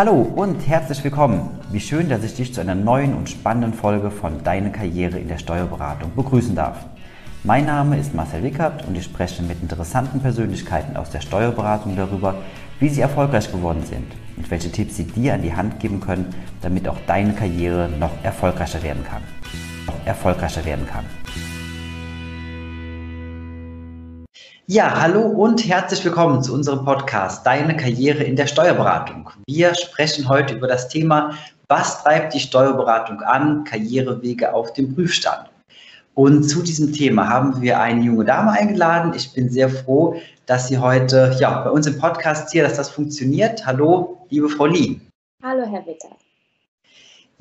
Hallo und herzlich willkommen. Wie schön, dass ich dich zu einer neuen und spannenden Folge von Deine Karriere in der Steuerberatung begrüßen darf. Mein Name ist Marcel Wickert und ich spreche mit interessanten Persönlichkeiten aus der Steuerberatung darüber, wie sie erfolgreich geworden sind und welche Tipps sie dir an die Hand geben können, damit auch deine Karriere noch erfolgreicher werden kann. Noch erfolgreicher werden kann. Ja, hallo und herzlich willkommen zu unserem Podcast Deine Karriere in der Steuerberatung. Wir sprechen heute über das Thema, was treibt die Steuerberatung an, Karrierewege auf dem Prüfstand. Und zu diesem Thema haben wir eine junge Dame eingeladen. Ich bin sehr froh, dass sie heute ja, bei uns im Podcast hier, dass das funktioniert. Hallo, liebe Frau Lee. Hallo, Herr Witter.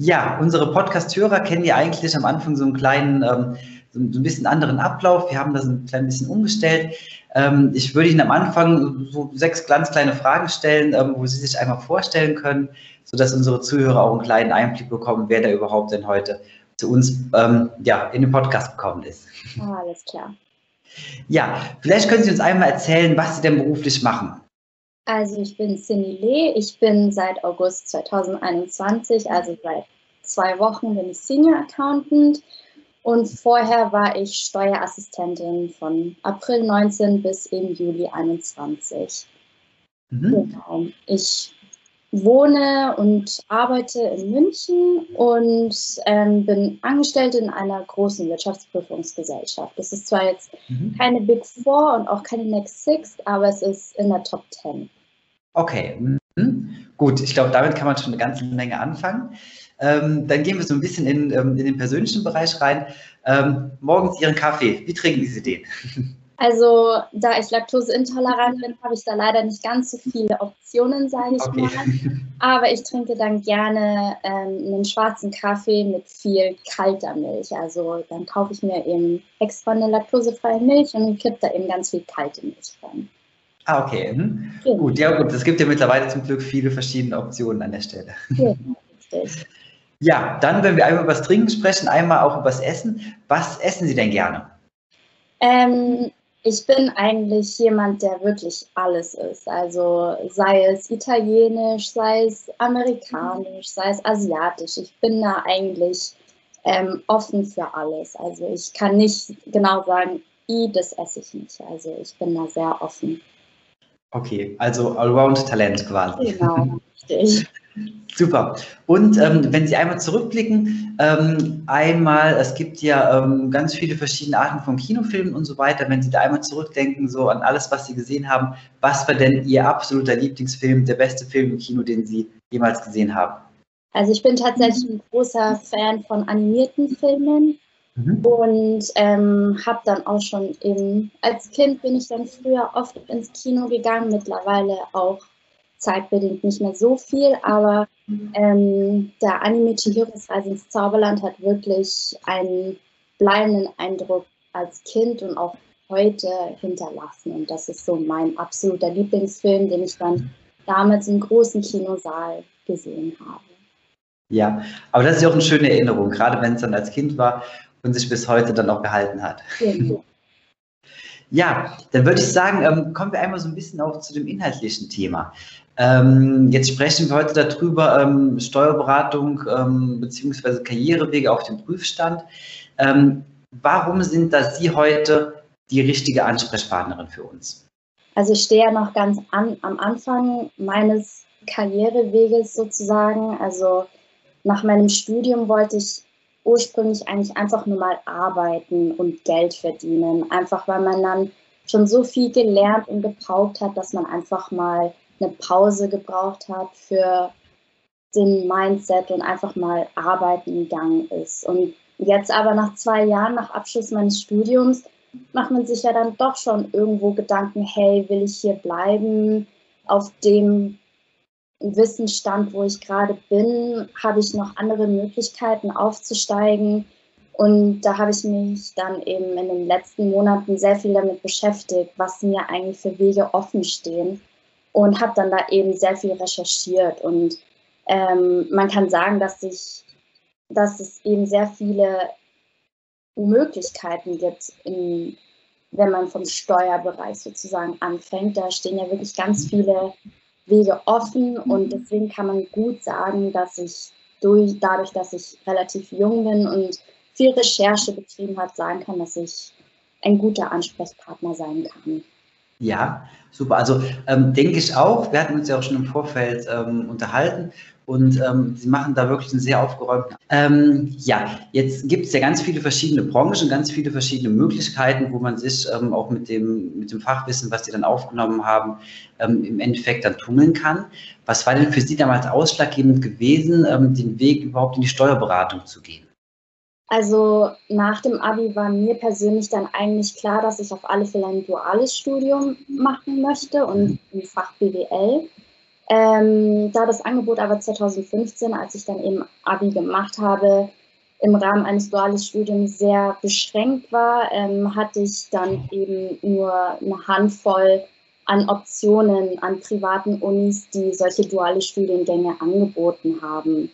Ja, unsere Podcast-Hörer kennen ja eigentlich am Anfang so einen kleinen, ähm, so ein bisschen anderen Ablauf. Wir haben das ein klein bisschen umgestellt. Ähm, ich würde Ihnen am Anfang so sechs ganz kleine Fragen stellen, ähm, wo Sie sich einmal vorstellen können, sodass unsere Zuhörer auch einen kleinen Einblick bekommen, wer da überhaupt denn heute zu uns ähm, ja, in den Podcast gekommen ist. Oh, alles klar. Ja, vielleicht können Sie uns einmal erzählen, was Sie denn beruflich machen. Also ich bin Cindy Lee, ich bin seit August 2021, also seit zwei Wochen bin ich Senior Accountant und vorher war ich Steuerassistentin von April 19 bis im Juli 21. Mhm. Genau. Ich wohne und arbeite in München und ähm, bin Angestellte in einer großen Wirtschaftsprüfungsgesellschaft. Das ist zwar jetzt mhm. keine Big Four und auch keine Next Six, aber es ist in der Top Ten. Okay, mhm. gut. Ich glaube, damit kann man schon eine ganze Menge anfangen. Ähm, dann gehen wir so ein bisschen in, ähm, in den persönlichen Bereich rein. Ähm, morgens Ihren Kaffee, wie trinken Sie den? Also, da ich laktoseintolerant bin, habe ich da leider nicht ganz so viele Optionen, sage ich okay. mal. Aber ich trinke dann gerne ähm, einen schwarzen Kaffee mit viel kalter Milch. Also, dann kaufe ich mir eben extra eine laktosefreie Milch und kippe da eben ganz viel kalte Milch rein. Ah, okay. Mhm. Genau. Gut, ja gut. Es gibt ja mittlerweile zum Glück viele verschiedene Optionen an der Stelle. Genau, richtig. Ja, dann, wenn wir einmal über das Trinken sprechen, einmal auch über das Essen. Was essen Sie denn gerne? Ähm, ich bin eigentlich jemand, der wirklich alles ist. Also sei es italienisch, sei es amerikanisch, sei es asiatisch. Ich bin da eigentlich ähm, offen für alles. Also ich kann nicht genau sagen, i, das esse ich nicht. Also ich bin da sehr offen. Okay, also Allround-Talent quasi. Genau, richtig. Super. Und ähm, wenn Sie einmal zurückblicken, ähm, einmal, es gibt ja ähm, ganz viele verschiedene Arten von Kinofilmen und so weiter. Wenn Sie da einmal zurückdenken, so an alles, was Sie gesehen haben, was war denn Ihr absoluter Lieblingsfilm, der beste Film im Kino, den Sie jemals gesehen haben? Also ich bin tatsächlich ein großer Fan von animierten Filmen mhm. und ähm, habe dann auch schon eben, als Kind bin ich dann früher oft ins Kino gegangen, mittlerweile auch zeitbedingt nicht mehr so viel, aber ähm, der Anime Chihiros Reise ins Zauberland hat wirklich einen bleibenden Eindruck als Kind und auch heute hinterlassen. Und das ist so mein absoluter Lieblingsfilm, den ich dann damals im großen Kinosaal gesehen habe. Ja, aber das ist ja auch eine schöne Erinnerung, gerade wenn es dann als Kind war und sich bis heute dann auch gehalten hat. Ja, ja dann würde ich sagen, ähm, kommen wir einmal so ein bisschen auch zu dem inhaltlichen Thema. Ähm, jetzt sprechen wir heute darüber, ähm, Steuerberatung ähm, bzw. Karrierewege auf dem Prüfstand. Ähm, warum sind da Sie heute die richtige Ansprechpartnerin für uns? Also ich stehe ja noch ganz an, am Anfang meines Karriereweges sozusagen. Also nach meinem Studium wollte ich ursprünglich eigentlich einfach nur mal arbeiten und Geld verdienen. Einfach weil man dann schon so viel gelernt und gebraucht hat, dass man einfach mal eine Pause gebraucht hat für den Mindset und einfach mal arbeiten gegangen ist. Und jetzt aber nach zwei Jahren, nach Abschluss meines Studiums, macht man sich ja dann doch schon irgendwo Gedanken, hey, will ich hier bleiben? Auf dem Wissensstand, wo ich gerade bin, habe ich noch andere Möglichkeiten aufzusteigen. Und da habe ich mich dann eben in den letzten Monaten sehr viel damit beschäftigt, was mir eigentlich für Wege offen stehen und habe dann da eben sehr viel recherchiert und ähm, man kann sagen, dass sich, dass es eben sehr viele Möglichkeiten gibt, in, wenn man vom Steuerbereich sozusagen anfängt. Da stehen ja wirklich ganz viele Wege offen und deswegen kann man gut sagen, dass ich durch, dadurch, dass ich relativ jung bin und viel Recherche betrieben habe, sagen kann, dass ich ein guter Ansprechpartner sein kann. Ja, super. Also ähm, denke ich auch. Wir hatten uns ja auch schon im Vorfeld ähm, unterhalten und ähm, Sie machen da wirklich einen sehr aufgeräumten. Ähm, ja, jetzt gibt es ja ganz viele verschiedene Branchen, ganz viele verschiedene Möglichkeiten, wo man sich ähm, auch mit dem, mit dem Fachwissen, was Sie dann aufgenommen haben, ähm, im Endeffekt dann tummeln kann. Was war denn für Sie damals ausschlaggebend gewesen, den Weg überhaupt in die Steuerberatung zu gehen? Also nach dem Abi war mir persönlich dann eigentlich klar, dass ich auf alle Fälle ein duales Studium machen möchte und im Fach BWL. Ähm, da das Angebot aber 2015, als ich dann eben Abi gemacht habe, im Rahmen eines duales Studiums sehr beschränkt war, ähm, hatte ich dann eben nur eine Handvoll an Optionen an privaten Unis, die solche duale Studiengänge angeboten haben.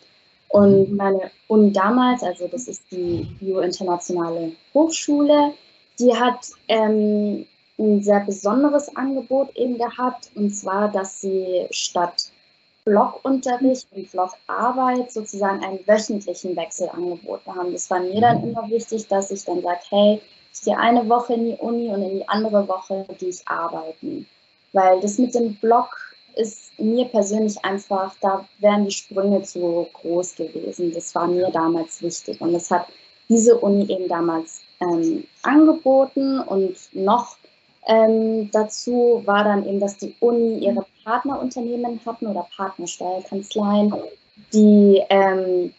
Und mhm. meine Uni damals, also das ist die Bio-Internationale Hochschule, die hat ähm, ein sehr besonderes Angebot eben gehabt, und zwar, dass sie statt Blockunterricht und Blockarbeit sozusagen einen wöchentlichen Wechsel angeboten haben. Das war mir dann mhm. immer wichtig, dass ich dann sage, hey, ich gehe eine Woche in die Uni und in die andere Woche gehe ich arbeiten. Weil das mit dem Block ist mir persönlich einfach, da wären die Sprünge zu groß gewesen. Das war mir damals wichtig. Und das hat diese Uni eben damals ähm, angeboten. Und noch ähm, dazu war dann eben, dass die Uni ihre Partnerunternehmen hatten oder Partnersteuerkanzleien, die ähm,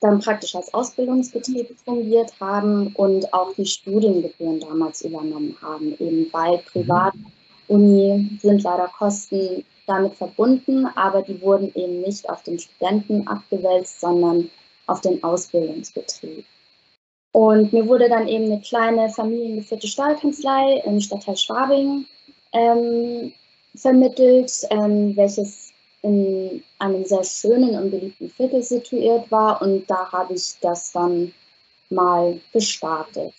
dann praktisch als Ausbildungsbetrieb fungiert haben und auch die Studiengebühren damals übernommen haben, eben bei Privatuni sind leider Kosten damit verbunden, aber die wurden eben nicht auf den Studenten abgewälzt, sondern auf den Ausbildungsbetrieb. Und mir wurde dann eben eine kleine familiengeführte Steuerkanzlei im Stadtteil Schwabing ähm, vermittelt, ähm, welches in einem sehr schönen und beliebten Viertel situiert war. Und da habe ich das dann mal gestartet.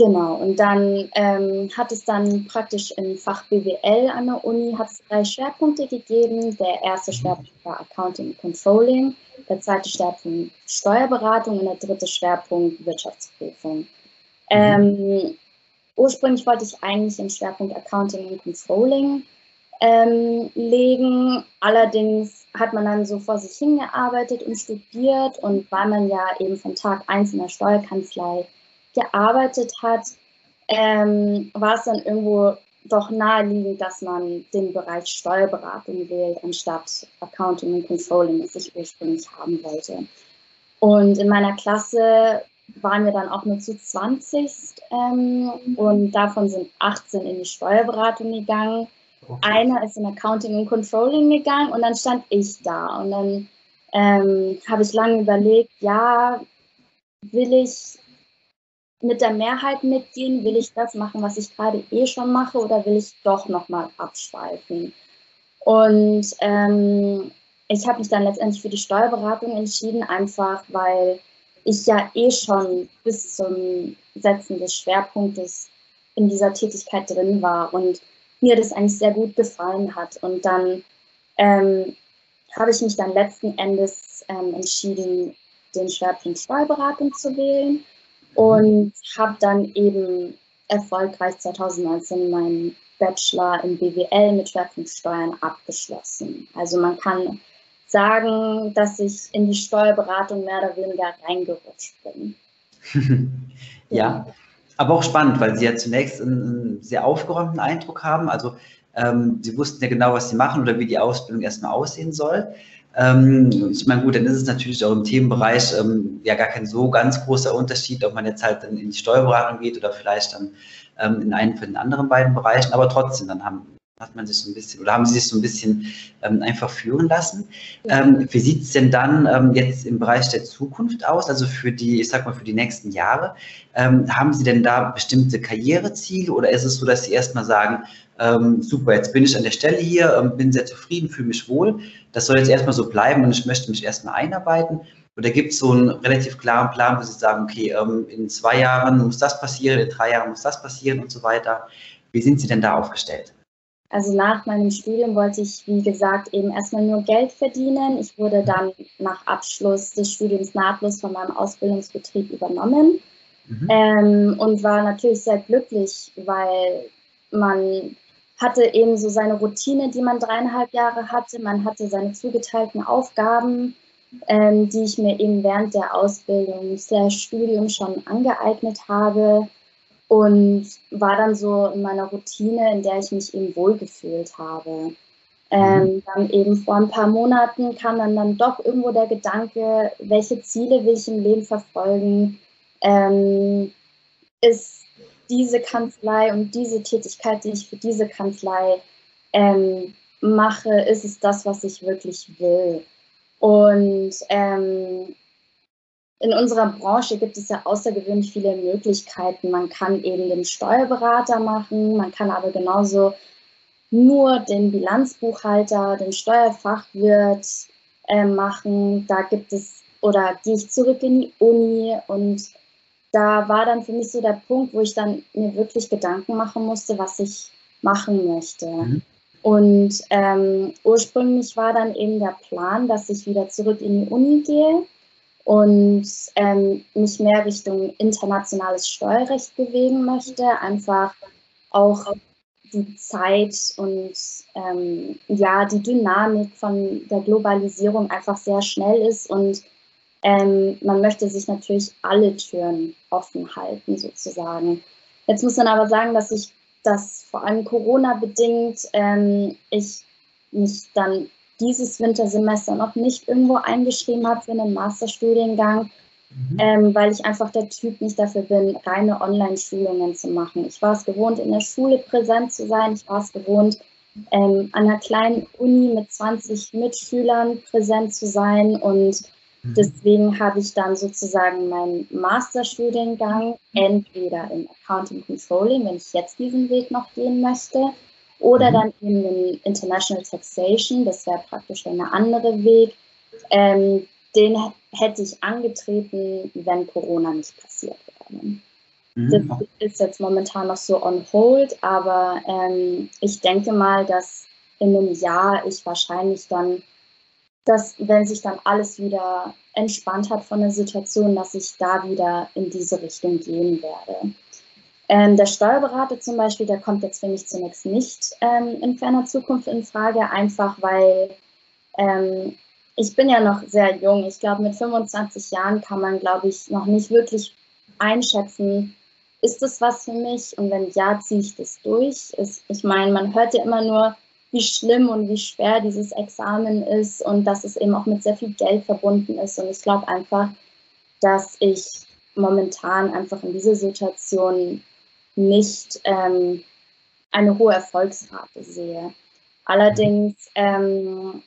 Genau, und dann ähm, hat es dann praktisch im Fach BWL an der Uni hat es drei Schwerpunkte gegeben. Der erste Schwerpunkt war Accounting und Controlling, der zweite Schwerpunkt Steuerberatung und der dritte Schwerpunkt Wirtschaftsprüfung. Mhm. Ähm, ursprünglich wollte ich eigentlich den Schwerpunkt Accounting und Controlling ähm, legen. Allerdings hat man dann so vor sich hingearbeitet und studiert und weil man ja eben von Tag 1 in der Steuerkanzlei gearbeitet hat, ähm, war es dann irgendwo doch naheliegend, dass man den Bereich Steuerberatung wählt, anstatt Accounting und Controlling, das ich ursprünglich haben wollte. Und in meiner Klasse waren wir dann auch nur zu 20 ähm, und davon sind 18 in die Steuerberatung gegangen. Einer ist in Accounting und Controlling gegangen und dann stand ich da. Und dann ähm, habe ich lange überlegt, ja, will ich mit der Mehrheit mitgehen? Will ich das machen, was ich gerade eh schon mache, oder will ich doch nochmal abschweifen? Und ähm, ich habe mich dann letztendlich für die Steuerberatung entschieden, einfach weil ich ja eh schon bis zum Setzen des Schwerpunktes in dieser Tätigkeit drin war und mir das eigentlich sehr gut gefallen hat. Und dann ähm, habe ich mich dann letzten Endes ähm, entschieden, den Schwerpunkt Steuerberatung zu wählen und habe dann eben erfolgreich 2019 meinen Bachelor in BWL mit Schwerpunkt Steuern abgeschlossen. Also man kann sagen, dass ich in die Steuerberatung mehr oder weniger reingerutscht bin. ja, aber auch spannend, weil Sie ja zunächst einen sehr aufgeräumten Eindruck haben. Also ähm, Sie wussten ja genau, was Sie machen oder wie die Ausbildung erstmal aussehen soll. Ähm, ich meine, gut, dann ist es natürlich auch im Themenbereich ähm, ja gar kein so ganz großer Unterschied, ob man jetzt halt dann in die Steuerberatung geht oder vielleicht dann ähm, in einen von den anderen beiden Bereichen, aber trotzdem, dann haben, hat man sich so ein bisschen oder haben sie sich so ein bisschen ähm, einfach führen lassen. Ähm, wie sieht es denn dann ähm, jetzt im Bereich der Zukunft aus, also für die, ich sag mal, für die nächsten Jahre? Ähm, haben Sie denn da bestimmte Karriereziele oder ist es so, dass Sie erstmal sagen, ähm, super, jetzt bin ich an der Stelle hier, ähm, bin sehr zufrieden, fühle mich wohl. Das soll jetzt erstmal so bleiben und ich möchte mich erstmal einarbeiten. Oder gibt es so einen relativ klaren Plan, wo Sie sagen, okay, in zwei Jahren muss das passieren, in drei Jahren muss das passieren und so weiter. Wie sind Sie denn da aufgestellt? Also nach meinem Studium wollte ich, wie gesagt, eben erstmal nur Geld verdienen. Ich wurde dann nach Abschluss des Studiums nahtlos von meinem Ausbildungsbetrieb übernommen mhm. ähm, und war natürlich sehr glücklich, weil man hatte eben so seine Routine, die man dreieinhalb Jahre hatte. Man hatte seine zugeteilten Aufgaben, ähm, die ich mir eben während der Ausbildung, der Studium schon angeeignet habe und war dann so in meiner Routine, in der ich mich eben wohlgefühlt habe. Ähm, mhm. dann eben vor ein paar Monaten kam dann, dann doch irgendwo der Gedanke, welche Ziele will ich im Leben verfolgen? Ähm, ist diese Kanzlei und diese Tätigkeit, die ich für diese Kanzlei ähm, mache, ist es das, was ich wirklich will? Und ähm, in unserer Branche gibt es ja außergewöhnlich viele Möglichkeiten. Man kann eben den Steuerberater machen, man kann aber genauso nur den Bilanzbuchhalter, den Steuerfachwirt äh, machen. Da gibt es, oder gehe ich zurück in die Uni und da war dann für mich so der Punkt, wo ich dann mir wirklich Gedanken machen musste, was ich machen möchte. Mhm. Und ähm, ursprünglich war dann eben der Plan, dass ich wieder zurück in die Uni gehe und ähm, mich mehr Richtung internationales Steuerrecht bewegen möchte, einfach auch die Zeit und ähm, ja, die Dynamik von der Globalisierung einfach sehr schnell ist und ähm, man möchte sich natürlich alle Türen offen halten, sozusagen. Jetzt muss man aber sagen, dass ich das vor allem Corona bedingt, ähm, ich mich dann dieses Wintersemester noch nicht irgendwo eingeschrieben habe für einen Masterstudiengang, mhm. ähm, weil ich einfach der Typ nicht dafür bin, reine Online-Schulungen zu machen. Ich war es gewohnt, in der Schule präsent zu sein. Ich war es gewohnt, ähm, an einer kleinen Uni mit 20 Mitschülern präsent zu sein und mhm. Deswegen habe ich dann sozusagen meinen Masterstudiengang entweder in Accounting Controlling, wenn ich jetzt diesen Weg noch gehen möchte, oder mhm. dann eben den International Taxation, das wäre praktisch dann der andere Weg. Ähm, den hätte ich angetreten, wenn Corona nicht passiert wäre. Mhm. Das ist jetzt momentan noch so on hold, aber ähm, ich denke mal, dass in einem Jahr ich wahrscheinlich dann, dass wenn sich dann alles wieder entspannt hat von der Situation, dass ich da wieder in diese Richtung gehen werde. Ähm, der Steuerberater zum Beispiel, der kommt jetzt für mich zunächst nicht ähm, in ferner Zukunft in Frage, einfach weil ähm, ich bin ja noch sehr jung. Ich glaube, mit 25 Jahren kann man, glaube ich, noch nicht wirklich einschätzen, ist das was für mich? Und wenn ja, ziehe ich das durch. Ist, ich meine, man hört ja immer nur, wie schlimm und wie schwer dieses Examen ist und dass es eben auch mit sehr viel Geld verbunden ist. Und ich glaube einfach, dass ich momentan einfach in dieser Situation nicht ähm, eine hohe Erfolgsrate sehe. Allerdings ähm,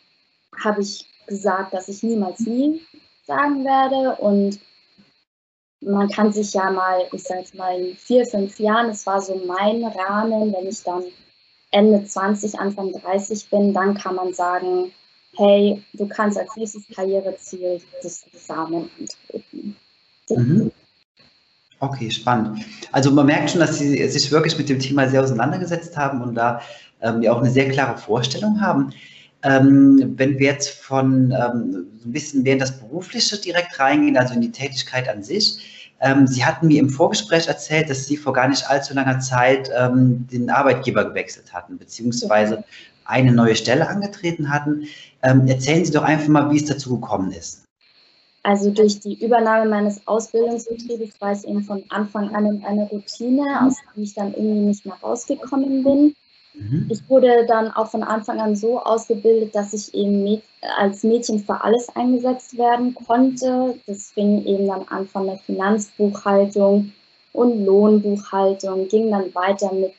habe ich gesagt, dass ich niemals nie sagen werde und man kann sich ja mal, ich sage jetzt mal in vier, fünf Jahren, das war so mein Rahmen, wenn ich dann Ende 20, Anfang 30 bin, dann kann man sagen, hey, du kannst als nächstes Karriereziel das Examen antreten. Mhm. Okay, spannend. Also man merkt schon, dass Sie sich wirklich mit dem Thema sehr auseinandergesetzt haben und da ähm, ja auch eine sehr klare Vorstellung haben. Ähm, wenn wir jetzt von ähm, so ein bisschen mehr in das Berufliche direkt reingehen, also in die Tätigkeit an sich. Ähm, Sie hatten mir im Vorgespräch erzählt, dass Sie vor gar nicht allzu langer Zeit ähm, den Arbeitgeber gewechselt hatten, beziehungsweise eine neue Stelle angetreten hatten. Ähm, erzählen Sie doch einfach mal, wie es dazu gekommen ist. Also durch die Übernahme meines Ausbildungsbetriebes war es eben von Anfang an in eine Routine, aus der ich dann irgendwie nicht mehr rausgekommen bin. Mhm. Ich wurde dann auch von Anfang an so ausgebildet, dass ich eben als Mädchen für alles eingesetzt werden konnte. Das fing eben dann an von der Finanzbuchhaltung und Lohnbuchhaltung, ging dann weiter mit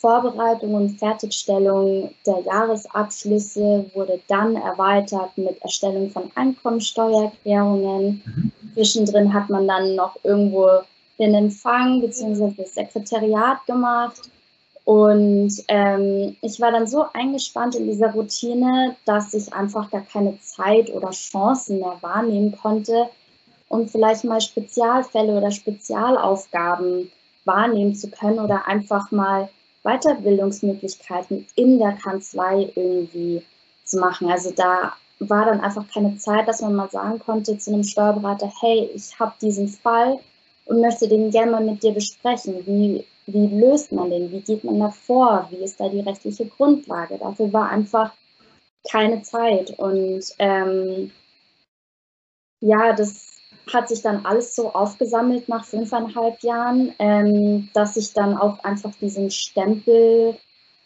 Vorbereitung und Fertigstellung der Jahresabschlüsse wurde dann erweitert mit Erstellung von Einkommensteuererklärungen. Mhm. Zwischendrin hat man dann noch irgendwo den Empfang bzw. das Sekretariat gemacht. Und ähm, ich war dann so eingespannt in dieser Routine, dass ich einfach gar keine Zeit oder Chancen mehr wahrnehmen konnte, um vielleicht mal Spezialfälle oder Spezialaufgaben wahrnehmen zu können oder einfach mal Weiterbildungsmöglichkeiten in der Kanzlei irgendwie zu machen. Also da war dann einfach keine Zeit, dass man mal sagen konnte zu einem Steuerberater, hey, ich habe diesen Fall und möchte den gerne mal mit dir besprechen. Wie, wie löst man den? Wie geht man da vor? Wie ist da die rechtliche Grundlage? Dafür war einfach keine Zeit. Und ähm, ja, das hat sich dann alles so aufgesammelt nach fünfeinhalb Jahren, ähm, dass ich dann auch einfach diesen Stempel,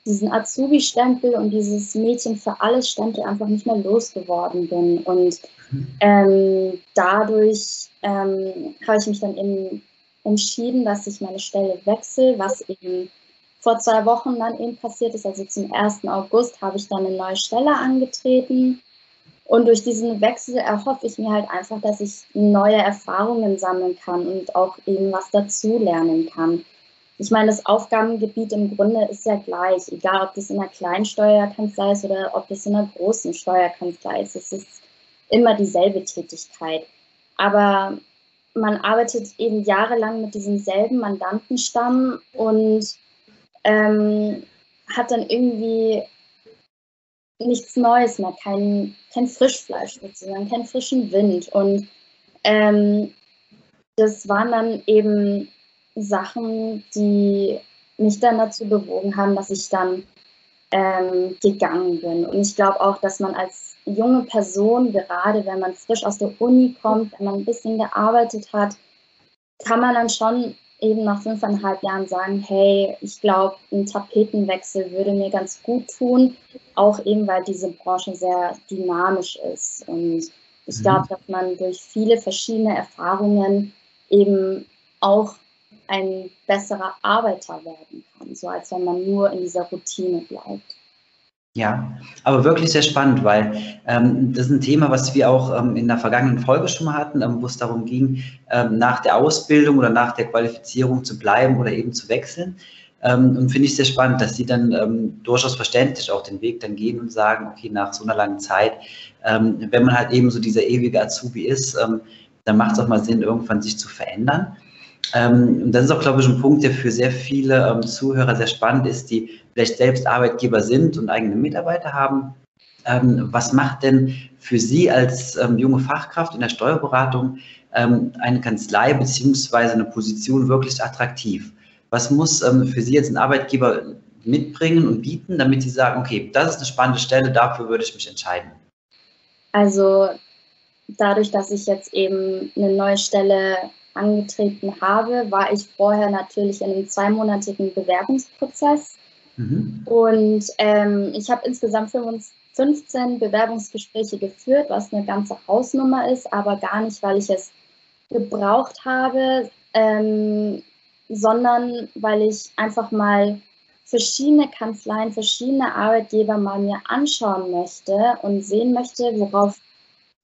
diesen Azubi-Stempel und dieses Mädchen für alles Stempel einfach nicht mehr losgeworden bin. Und ähm, dadurch ähm, habe ich mich dann eben entschieden, dass ich meine Stelle wechsle, was eben vor zwei Wochen dann eben passiert ist. Also zum 1. August habe ich dann eine neue Stelle angetreten und durch diesen Wechsel erhoffe ich mir halt einfach, dass ich neue Erfahrungen sammeln kann und auch eben was dazulernen kann. Ich meine, das Aufgabengebiet im Grunde ist ja gleich, egal ob das in einer kleinen Steuerkanzlei ist oder ob das in einer großen Steuerkanzlei ist. Es ist immer dieselbe Tätigkeit. Aber man arbeitet eben jahrelang mit diesem selben Mandantenstamm und ähm, hat dann irgendwie nichts Neues mehr, kein, kein Frischfleisch sozusagen, keinen frischen Wind. Und ähm, das waren dann eben Sachen, die mich dann dazu bewogen haben, dass ich dann ähm, gegangen bin. Und ich glaube auch, dass man als junge Person, gerade wenn man frisch aus der Uni kommt, wenn man ein bisschen gearbeitet hat, kann man dann schon eben nach fünfeinhalb Jahren sagen, hey, ich glaube, ein Tapetenwechsel würde mir ganz gut tun, auch eben weil diese Branche sehr dynamisch ist. Und ich mhm. glaube, dass man durch viele verschiedene Erfahrungen eben auch ein besserer Arbeiter werden kann, so als wenn man nur in dieser Routine bleibt. Ja, aber wirklich sehr spannend, weil ähm, das ist ein Thema, was wir auch ähm, in der vergangenen Folge schon mal hatten, ähm, wo es darum ging, ähm, nach der Ausbildung oder nach der Qualifizierung zu bleiben oder eben zu wechseln. Ähm, und finde ich sehr spannend, dass Sie dann ähm, durchaus verständlich auch den Weg dann gehen und sagen, okay, nach so einer langen Zeit, wenn man halt eben so dieser ewige Azubi ist, dann macht es auch mal Sinn, irgendwann sich zu verändern. Ähm, und das ist auch, glaube ich, ein Punkt, der für sehr viele ähm, Zuhörer sehr spannend ist, die vielleicht selbst Arbeitgeber sind und eigene Mitarbeiter haben. Ähm, was macht denn für Sie als ähm, junge Fachkraft in der Steuerberatung ähm, eine Kanzlei beziehungsweise eine Position wirklich attraktiv? Was muss ähm, für Sie jetzt ein Arbeitgeber mitbringen und bieten, damit Sie sagen, okay, das ist eine spannende Stelle, dafür würde ich mich entscheiden? Also dadurch, dass ich jetzt eben eine neue Stelle angetreten habe, war ich vorher natürlich in einem zweimonatigen Bewerbungsprozess. Mhm. Und ähm, ich habe insgesamt 15 Bewerbungsgespräche geführt, was eine ganze Hausnummer ist, aber gar nicht, weil ich es gebraucht habe, ähm, sondern weil ich einfach mal verschiedene Kanzleien, verschiedene Arbeitgeber mal mir anschauen möchte und sehen möchte, worauf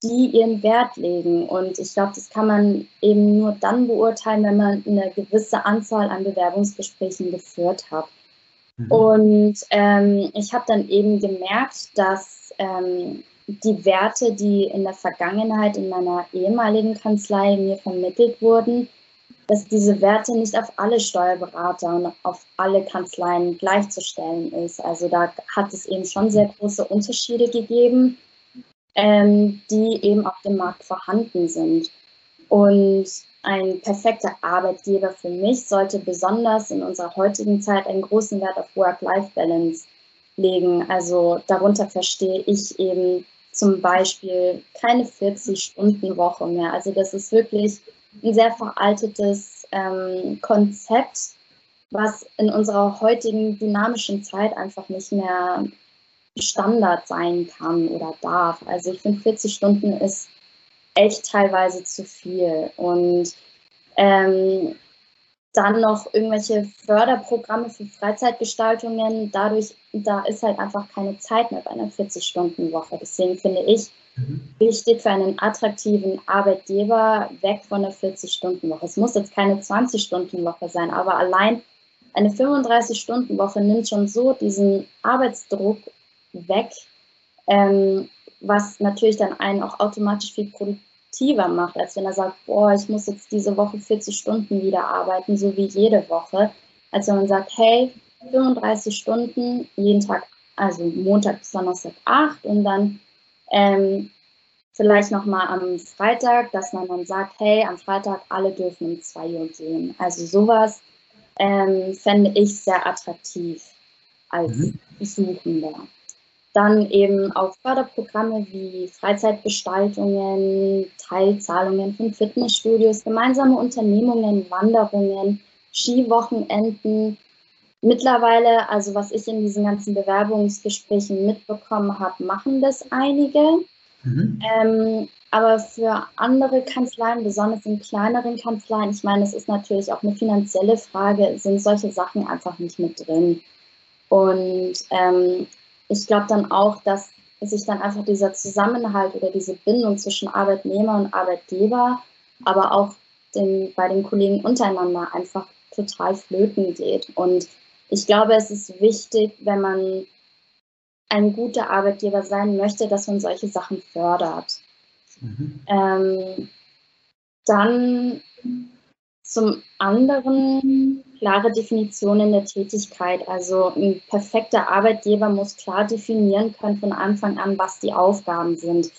die ihren Wert legen. Und ich glaube, das kann man eben nur dann beurteilen, wenn man eine gewisse Anzahl an Bewerbungsgesprächen geführt hat. Mhm. Und ähm, ich habe dann eben gemerkt, dass ähm, die Werte, die in der Vergangenheit in meiner ehemaligen Kanzlei mir vermittelt wurden, dass diese Werte nicht auf alle Steuerberater und auf alle Kanzleien gleichzustellen ist. Also da hat es eben schon sehr große Unterschiede gegeben ähm, die eben auf dem Markt vorhanden sind. Und ein perfekter Arbeitgeber für mich sollte besonders in unserer heutigen Zeit einen großen Wert auf Work-Life-Balance legen. Also darunter verstehe ich eben zum Beispiel keine 40-Stunden-Woche mehr. Also das ist wirklich ein sehr veraltetes ähm, Konzept, was in unserer heutigen dynamischen Zeit einfach nicht mehr Standard sein kann oder darf. Also ich finde 40 Stunden ist echt teilweise zu viel. Und ähm, dann noch irgendwelche Förderprogramme für Freizeitgestaltungen. Dadurch, da ist halt einfach keine Zeit mehr bei einer 40-Stunden-Woche. Deswegen finde ich mhm. wichtig für einen attraktiven Arbeitgeber weg von der 40-Stunden-Woche. Es muss jetzt keine 20-Stunden-Woche sein, aber allein eine 35-Stunden-Woche nimmt schon so diesen Arbeitsdruck weg, ähm, was natürlich dann einen auch automatisch viel produktiver macht, als wenn er sagt, boah, ich muss jetzt diese Woche 40 Stunden wieder arbeiten, so wie jede Woche, als wenn man sagt, hey, 35 Stunden, jeden Tag, also Montag bis Donnerstag 8 und dann ähm, vielleicht nochmal am Freitag, dass man dann sagt, hey, am Freitag alle dürfen um 2 Uhr gehen. Also sowas ähm, fände ich sehr attraktiv als mhm. Suchender. Dann eben auch Förderprogramme wie Freizeitgestaltungen, Teilzahlungen von Fitnessstudios, gemeinsame Unternehmungen, Wanderungen, Skiwochenenden. Mittlerweile, also was ich in diesen ganzen Bewerbungsgesprächen mitbekommen habe, machen das einige. Mhm. Ähm, aber für andere Kanzleien, besonders in kleineren Kanzleien, ich meine, es ist natürlich auch eine finanzielle Frage, sind solche Sachen einfach nicht mit drin. Und ähm, ich glaube dann auch, dass sich dann einfach dieser Zusammenhalt oder diese Bindung zwischen Arbeitnehmer und Arbeitgeber, aber auch den, bei den Kollegen untereinander einfach total flöten geht. Und ich glaube, es ist wichtig, wenn man ein guter Arbeitgeber sein möchte, dass man solche Sachen fördert. Mhm. Ähm, dann zum anderen klare Definitionen der Tätigkeit. Also ein perfekter Arbeitgeber muss klar definieren können von Anfang an, was die Aufgaben sind.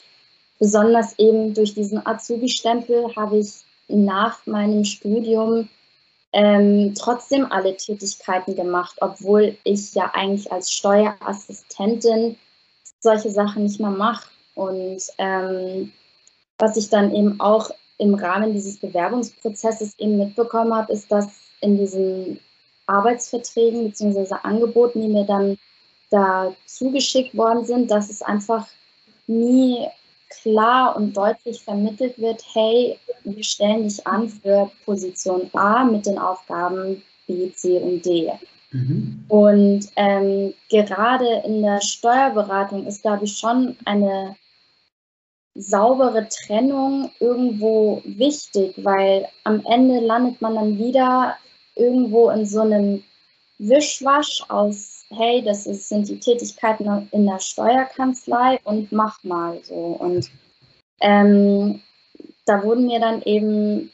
Besonders eben durch diesen Azubi-Stempel habe ich nach meinem Studium ähm, trotzdem alle Tätigkeiten gemacht, obwohl ich ja eigentlich als Steuerassistentin solche Sachen nicht mehr mache. Und ähm, was ich dann eben auch im Rahmen dieses Bewerbungsprozesses eben mitbekommen habe, ist, dass in diesen Arbeitsverträgen bzw. Angeboten, die mir dann da zugeschickt worden sind, dass es einfach nie klar und deutlich vermittelt wird, hey, wir stellen dich an für Position A mit den Aufgaben B, C und D. Mhm. Und ähm, gerade in der Steuerberatung ist, glaube ich, schon eine saubere Trennung irgendwo wichtig, weil am Ende landet man dann wieder irgendwo in so einem Wischwasch aus, hey, das ist, sind die Tätigkeiten in der Steuerkanzlei und mach mal so. Und ähm, da wurden mir dann eben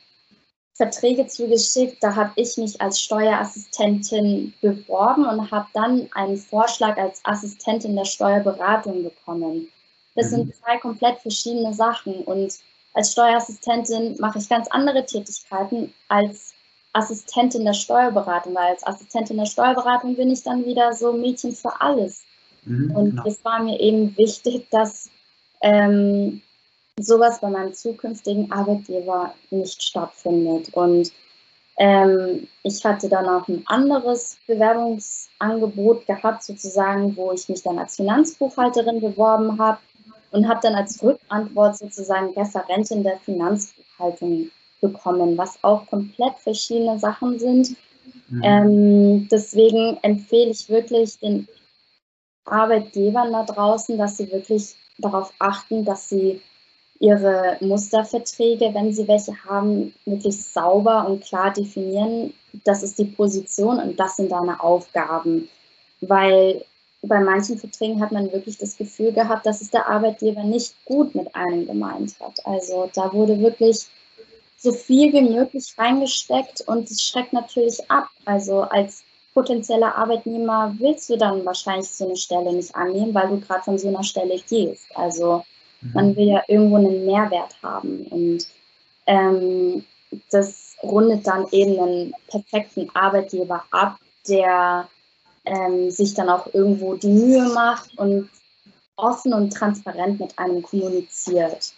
Verträge zugeschickt. Da habe ich mich als Steuerassistentin beworben und habe dann einen Vorschlag als Assistentin der Steuerberatung bekommen. Das sind mhm. zwei komplett verschiedene Sachen. Und als Steuerassistentin mache ich ganz andere Tätigkeiten als Assistentin der Steuerberatung, weil als Assistentin der Steuerberatung bin ich dann wieder so Mädchen für alles. Mhm, und genau. es war mir eben wichtig, dass ähm, sowas bei meinem zukünftigen Arbeitgeber nicht stattfindet. Und ähm, ich hatte dann auch ein anderes Bewerbungsangebot gehabt, sozusagen, wo ich mich dann als Finanzbuchhalterin beworben habe und habe dann als Rückantwort sozusagen Referentin der Finanzbuchhaltung bekommen, was auch komplett verschiedene Sachen sind. Mhm. Ähm, deswegen empfehle ich wirklich den Arbeitgebern da draußen, dass sie wirklich darauf achten, dass sie ihre Musterverträge, wenn sie welche haben, wirklich sauber und klar definieren. Das ist die Position und das sind deine Aufgaben. Weil bei manchen Verträgen hat man wirklich das Gefühl gehabt, dass es der Arbeitgeber nicht gut mit einem gemeint hat. Also da wurde wirklich so viel wie möglich reingesteckt und es schreckt natürlich ab. Also als potenzieller Arbeitnehmer willst du dann wahrscheinlich so eine Stelle nicht annehmen, weil du gerade von so einer Stelle gehst. Also mhm. man will ja irgendwo einen Mehrwert haben und ähm, das rundet dann eben einen perfekten Arbeitgeber ab, der ähm, sich dann auch irgendwo die Mühe macht und offen und transparent mit einem kommuniziert.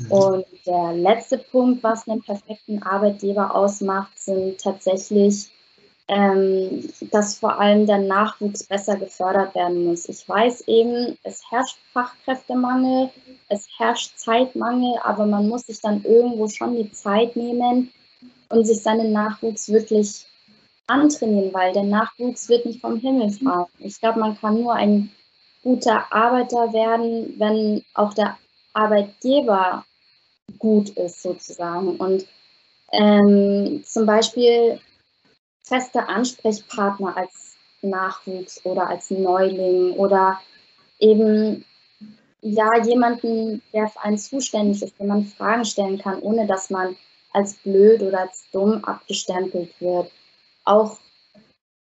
Mhm. Und der letzte Punkt, was einen perfekten Arbeitgeber ausmacht, sind tatsächlich, ähm, dass vor allem der Nachwuchs besser gefördert werden muss. Ich weiß eben, es herrscht Fachkräftemangel, es herrscht Zeitmangel, aber man muss sich dann irgendwo schon die Zeit nehmen und sich seinen Nachwuchs wirklich antrainieren, weil der Nachwuchs wird nicht vom Himmel fallen. Ich glaube, man kann nur ein guter Arbeiter werden, wenn auch der Arbeitgeber gut ist sozusagen. Und ähm, zum Beispiel feste Ansprechpartner als Nachwuchs oder als Neuling oder eben ja jemanden, der für einen zuständig ist, dem man Fragen stellen kann, ohne dass man als blöd oder als dumm abgestempelt wird. Auch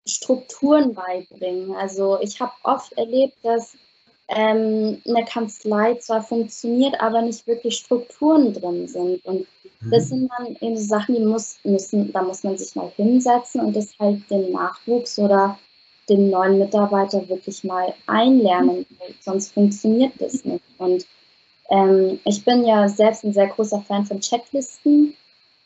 Strukturen beibringen. Also ich habe oft erlebt, dass ähm, eine Kanzlei zwar funktioniert, aber nicht wirklich Strukturen drin sind. Und mhm. das sind dann eben Sachen, die muss, müssen, da muss man sich mal hinsetzen und das halt den Nachwuchs oder den neuen Mitarbeiter wirklich mal einlernen, sonst funktioniert das nicht. Und ähm, ich bin ja selbst ein sehr großer Fan von Checklisten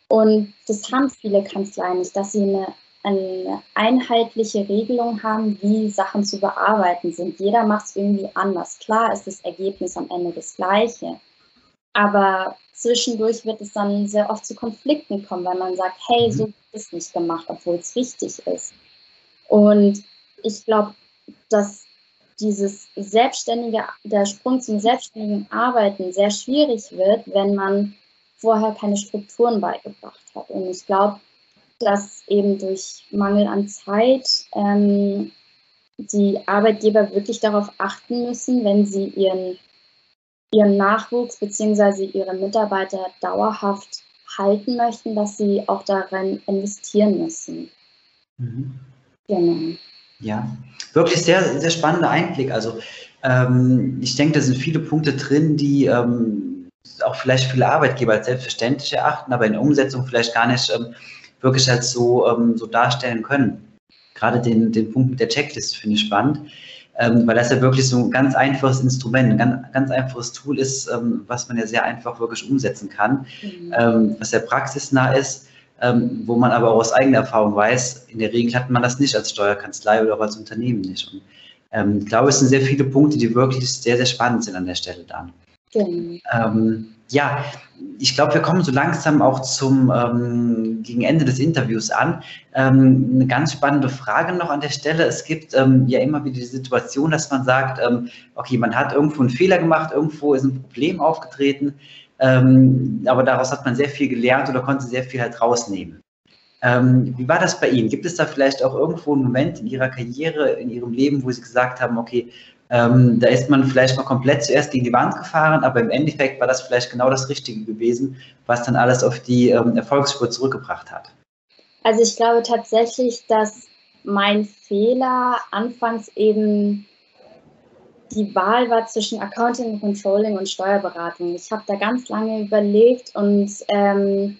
und das haben viele Kanzleien nicht, dass sie eine, eine einheitliche Regelung haben, wie Sachen zu bearbeiten sind. Jeder macht es irgendwie anders. Klar ist das Ergebnis am Ende das gleiche, aber zwischendurch wird es dann sehr oft zu Konflikten kommen, weil man sagt, hey, so wird es nicht gemacht, obwohl es richtig ist. Und ich glaube, dass dieses selbstständige, der Sprung zum selbstständigen Arbeiten sehr schwierig wird, wenn man vorher keine Strukturen beigebracht hat. Und ich glaube, dass eben durch Mangel an Zeit ähm, die Arbeitgeber wirklich darauf achten müssen, wenn sie ihren, ihren Nachwuchs bzw. ihre Mitarbeiter dauerhaft halten möchten, dass sie auch darin investieren müssen. Mhm. Genau. Ja, wirklich sehr, sehr spannender Einblick. Also ähm, ich denke, da sind viele Punkte drin, die ähm, auch vielleicht viele Arbeitgeber als selbstverständlich erachten, aber in der Umsetzung vielleicht gar nicht ähm, wirklich als so, ähm, so darstellen können. Gerade den, den Punkt mit der Checkliste finde ich spannend, ähm, weil das ja wirklich so ein ganz einfaches Instrument, ein ganz, ganz einfaches Tool ist, ähm, was man ja sehr einfach wirklich umsetzen kann, mhm. was sehr praxisnah ist ähm, wo man aber auch aus eigener Erfahrung weiß, in der Regel hat man das nicht als Steuerkanzlei oder auch als Unternehmen nicht. Und ähm, ich glaube, es sind sehr viele Punkte, die wirklich sehr, sehr spannend sind an der Stelle dann. Genau. Ähm, ja, ich glaube, wir kommen so langsam auch zum ähm, gegen Ende des Interviews an. Ähm, eine ganz spannende Frage noch an der Stelle. Es gibt ähm, ja immer wieder die Situation, dass man sagt, ähm, okay, man hat irgendwo einen Fehler gemacht, irgendwo ist ein Problem aufgetreten. Ähm, aber daraus hat man sehr viel gelernt oder konnte sehr viel halt rausnehmen. Ähm, wie war das bei Ihnen? Gibt es da vielleicht auch irgendwo einen Moment in Ihrer Karriere, in Ihrem Leben, wo Sie gesagt haben, okay, ähm, da ist man vielleicht mal komplett zuerst gegen die Wand gefahren, aber im Endeffekt war das vielleicht genau das Richtige gewesen, was dann alles auf die ähm, Erfolgsspur zurückgebracht hat? Also ich glaube tatsächlich, dass mein Fehler anfangs eben die Wahl war zwischen Accounting, Controlling und Steuerberatung. Ich habe da ganz lange überlegt und ähm,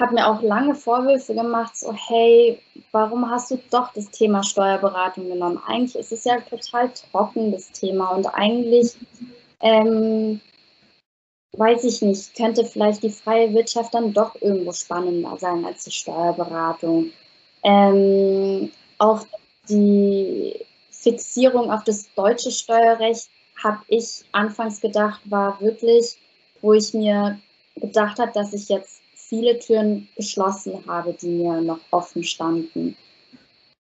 habe mir auch lange Vorwürfe gemacht, so hey, warum hast du doch das Thema Steuerberatung genommen? Eigentlich ist es ja total trocken, das Thema. Und eigentlich, ähm, weiß ich nicht, könnte vielleicht die freie Wirtschaft dann doch irgendwo spannender sein als die Steuerberatung. Ähm, auch die Fixierung auf das deutsche Steuerrecht habe ich anfangs gedacht, war wirklich, wo ich mir gedacht habe, dass ich jetzt viele Türen geschlossen habe, die mir noch offen standen.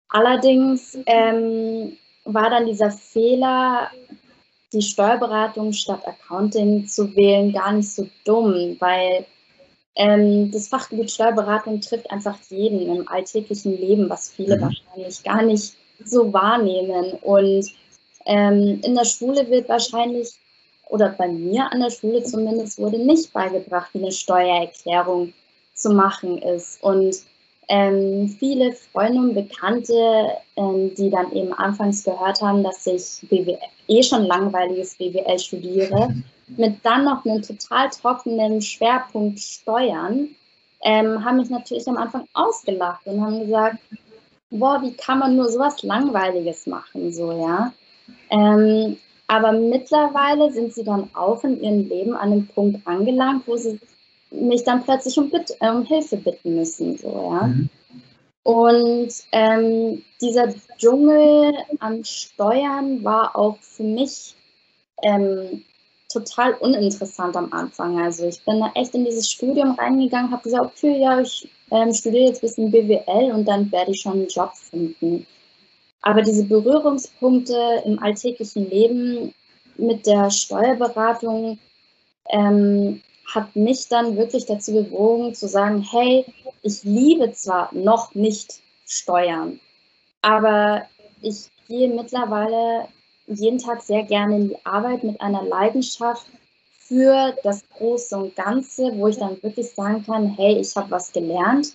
Allerdings ähm, war dann dieser Fehler, die Steuerberatung statt Accounting zu wählen, gar nicht so dumm, weil ähm, das Fachgebiet Steuerberatung trifft einfach jeden im alltäglichen Leben, was viele mhm. wahrscheinlich gar nicht so wahrnehmen. Und ähm, in der Schule wird wahrscheinlich, oder bei mir an der Schule zumindest, wurde nicht beigebracht, wie eine Steuererklärung zu machen ist. Und ähm, viele Freunde und Bekannte, ähm, die dann eben anfangs gehört haben, dass ich BWL, eh schon langweiliges BWL studiere, mit dann noch einem total trockenen Schwerpunkt Steuern, ähm, haben mich natürlich am Anfang ausgelacht und haben gesagt, boah, wie kann man nur sowas Langweiliges machen, so, ja. Ähm, aber mittlerweile sind sie dann auch in ihrem Leben an dem Punkt angelangt, wo sie mich dann plötzlich um, Bitt, äh, um Hilfe bitten müssen, so, ja. Mhm. Und ähm, dieser Dschungel an Steuern war auch für mich ähm, total uninteressant am Anfang. Also ich bin da echt in dieses Studium reingegangen, habe gesagt, okay, ja, ich ähm, studiere jetzt ein bisschen BWL und dann werde ich schon einen Job finden. Aber diese Berührungspunkte im alltäglichen Leben mit der Steuerberatung ähm, hat mich dann wirklich dazu bewogen zu sagen, hey, ich liebe zwar noch nicht Steuern, aber ich gehe mittlerweile jeden Tag sehr gerne in die Arbeit mit einer Leidenschaft für das Große und Ganze, wo ich dann wirklich sagen kann, hey, ich habe was gelernt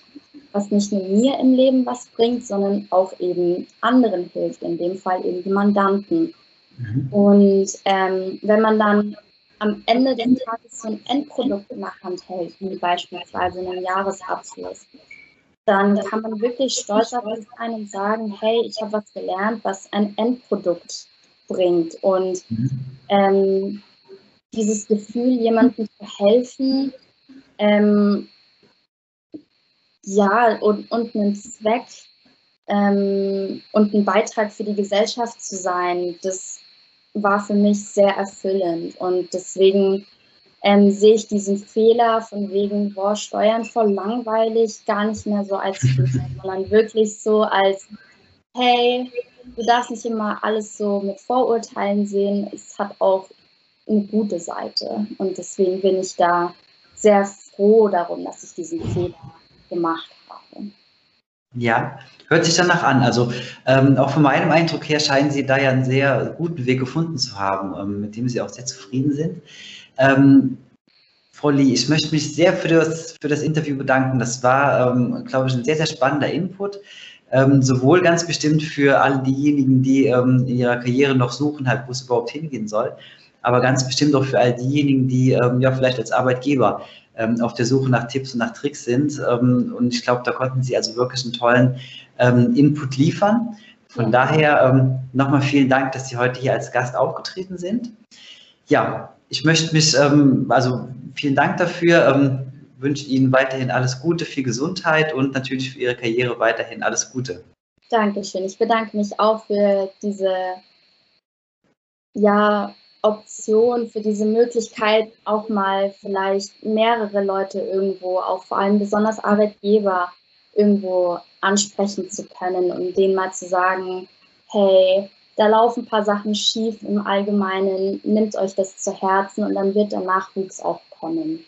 was nicht nur mir im Leben was bringt, sondern auch eben anderen hilft, in dem Fall eben die Mandanten. Mhm. Und ähm, wenn man dann am Ende des Tages so ein Endprodukt in der Hand hält, wie beispielsweise einen Jahresabschluss, dann kann man wirklich stolz auf sich sein und sagen, hey, ich habe was gelernt, was ein Endprodukt bringt. Und mhm. ähm, dieses Gefühl, jemandem zu helfen, ähm, ja, und, und einen Zweck ähm, und ein Beitrag für die Gesellschaft zu sein, das war für mich sehr erfüllend. Und deswegen ähm, sehe ich diesen Fehler von wegen, boah, Steuern voll langweilig, gar nicht mehr so als Fehler, sondern wirklich so als, hey, du darfst nicht immer alles so mit Vorurteilen sehen. Es hat auch eine gute Seite. Und deswegen bin ich da sehr froh darum, dass ich diesen Fehler gemacht habe. Ja, hört sich danach an. Also ähm, auch von meinem Eindruck her scheinen Sie da ja einen sehr guten Weg gefunden zu haben, ähm, mit dem Sie auch sehr zufrieden sind. Ähm, Frau Lee, ich möchte mich sehr für das, für das Interview bedanken. Das war, ähm, glaube ich, ein sehr, sehr spannender Input. Ähm, sowohl ganz bestimmt für alle diejenigen, die ähm, in ihrer Karriere noch suchen, halt, wo es überhaupt hingehen soll, aber ganz bestimmt auch für all diejenigen, die ja vielleicht als Arbeitgeber ähm, auf der Suche nach Tipps und nach Tricks sind. Ähm, und ich glaube, da konnten Sie also wirklich einen tollen ähm, Input liefern. Von ja. daher ähm, nochmal vielen Dank, dass Sie heute hier als Gast aufgetreten sind. Ja, ich möchte mich, ähm, also vielen Dank dafür, ähm, wünsche Ihnen weiterhin alles Gute, viel Gesundheit und natürlich für Ihre Karriere weiterhin alles Gute. Dankeschön. Ich bedanke mich auch für diese ja, Option, für diese Möglichkeit, auch mal vielleicht mehrere Leute irgendwo, auch vor allem besonders Arbeitgeber, irgendwo ansprechen zu können und denen mal zu sagen, hey, da laufen ein paar Sachen schief im Allgemeinen, nimmt euch das zu Herzen und dann wird der Nachwuchs auch kommen.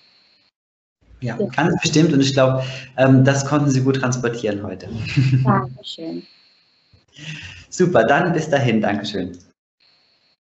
Ja, ganz bestimmt und ich glaube, ähm, das konnten Sie gut transportieren heute. Dankeschön. Super, dann bis dahin, Dankeschön.